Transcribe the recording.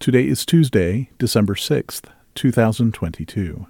Today is Tuesday, December 6th, 2022.